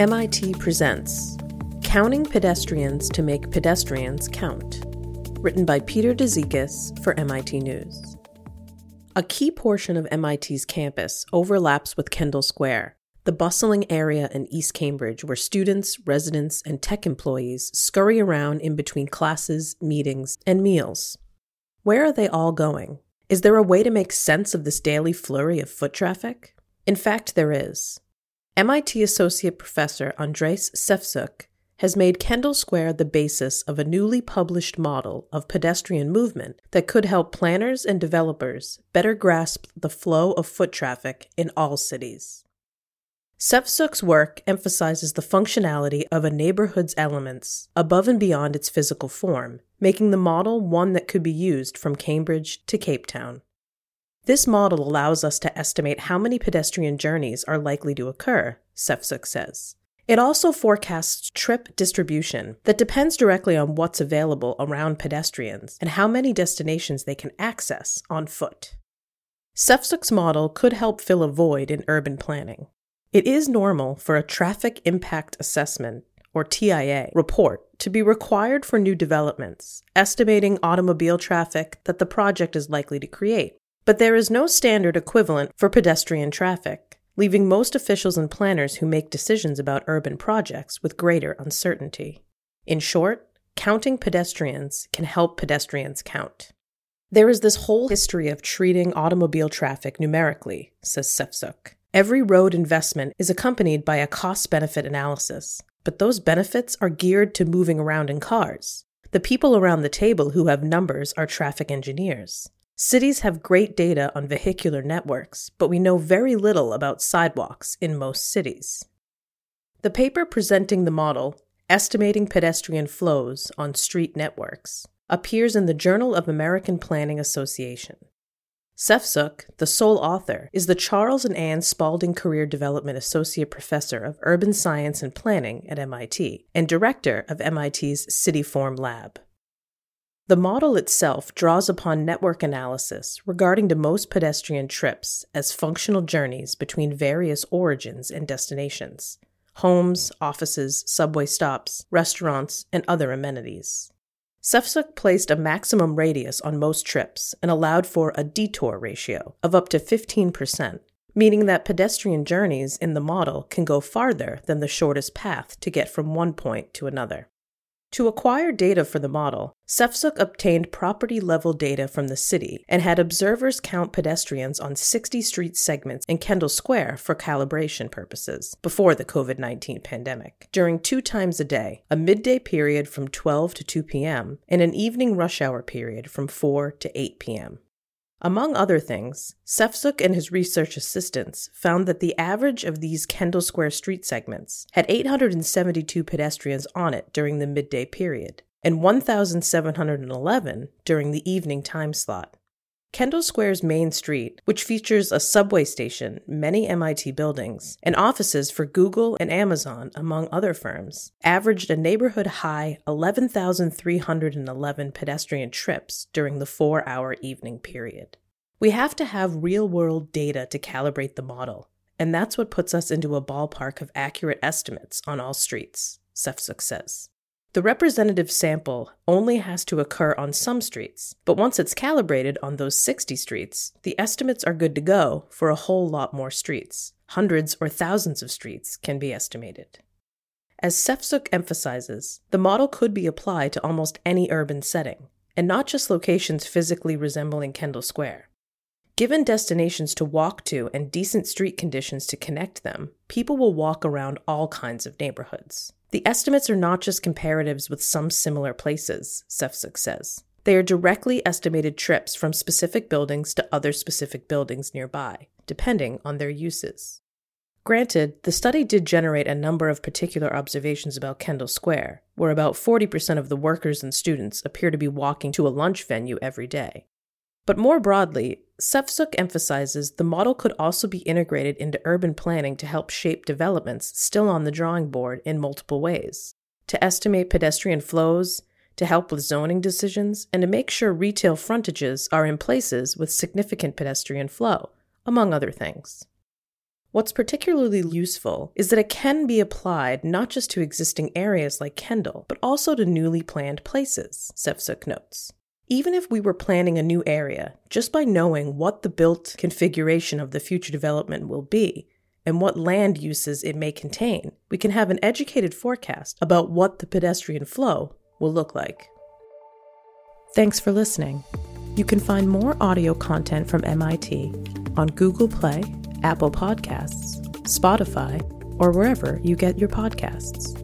MIT presents Counting Pedestrians to Make Pedestrians Count, written by Peter Dizikes for MIT News. A key portion of MIT's campus overlaps with Kendall Square, the bustling area in East Cambridge where students, residents, and tech employees scurry around in between classes, meetings, and meals. Where are they all going? Is there a way to make sense of this daily flurry of foot traffic? In fact, there is. MIT Associate Professor Andres Sevtsuk has made Kendall Square the basis of a newly published model of pedestrian movement that could help planners and developers better grasp the flow of foot traffic in all cities. Sevtsuk's work emphasizes the functionality of a neighborhood's elements above and beyond its physical form, making the model one that could be used from Cambridge to Cape Town. This model allows us to estimate how many pedestrian journeys are likely to occur, Sevtsuk says. It also forecasts trip distribution that depends directly on what's available around pedestrians and how many destinations they can access on foot. Sevtsuk's model could help fill a void in urban planning. It is normal for a Traffic Impact Assessment, or TIA, report to be required for new developments, estimating automobile traffic that the project is likely to create. But there is no standard equivalent for pedestrian traffic, leaving most officials and planners who make decisions about urban projects with greater uncertainty. In short, counting pedestrians can help pedestrians count. There is this whole history of treating automobile traffic numerically, says Sevtsuk. Every road investment is accompanied by a cost benefit analysis, but those benefits are geared to moving around in cars. The people around the table who have numbers are traffic engineers. Cities have great data on vehicular networks, but we know very little about sidewalks in most cities. The paper presenting the model, Estimating Pedestrian Flows on Street Networks, appears in the Journal of American Planning Association. Sevtsuk, the sole author, is the Charles and Anne Spalding Career Development Associate Professor of Urban Science and Planning at MIT and director of MIT's CityForm Lab. The model itself draws upon network analysis regarding to most pedestrian trips as functional journeys between various origins and destinations homes, offices, subway stops, restaurants, and other amenities. Sevtsuk placed a maximum radius on most trips and allowed for a detour ratio of up to 15%, meaning that pedestrian journeys in the model can go farther than the shortest path to get from one point to another. To acquire data for the model, Sevtsuk obtained property level data from the city and had observers count pedestrians on 60 street segments in Kendall Square for calibration purposes before the COVID 19 pandemic, during two times a day a midday period from 12 to 2 p.m. and an evening rush hour period from 4 to 8 p.m. Among other things, Sevtsuk and his research assistants found that the average of these Kendall Square street segments had 872 pedestrians on it during the midday period, and 1,711 during the evening time slot. Kendall Square's main street, which features a subway station, many MIT buildings, and offices for Google and Amazon, among other firms, averaged a neighborhood high 11,311 pedestrian trips during the four hour evening period. We have to have real world data to calibrate the model, and that's what puts us into a ballpark of accurate estimates on all streets, Sevtsuk says. The representative sample only has to occur on some streets, but once it's calibrated on those 60 streets, the estimates are good to go for a whole lot more streets. Hundreds or thousands of streets can be estimated. As Sevtsuk emphasizes, the model could be applied to almost any urban setting, and not just locations physically resembling Kendall Square. Given destinations to walk to and decent street conditions to connect them, people will walk around all kinds of neighborhoods. The estimates are not just comparatives with some similar places, Sevtsuk says. They are directly estimated trips from specific buildings to other specific buildings nearby, depending on their uses. Granted, the study did generate a number of particular observations about Kendall Square, where about 40% of the workers and students appear to be walking to a lunch venue every day. But more broadly, Sevtsuk emphasizes the model could also be integrated into urban planning to help shape developments still on the drawing board in multiple ways, to estimate pedestrian flows, to help with zoning decisions, and to make sure retail frontages are in places with significant pedestrian flow, among other things. What's particularly useful is that it can be applied not just to existing areas like Kendall, but also to newly planned places, Sevtsuk notes. Even if we were planning a new area, just by knowing what the built configuration of the future development will be and what land uses it may contain, we can have an educated forecast about what the pedestrian flow will look like. Thanks for listening. You can find more audio content from MIT on Google Play, Apple Podcasts, Spotify, or wherever you get your podcasts.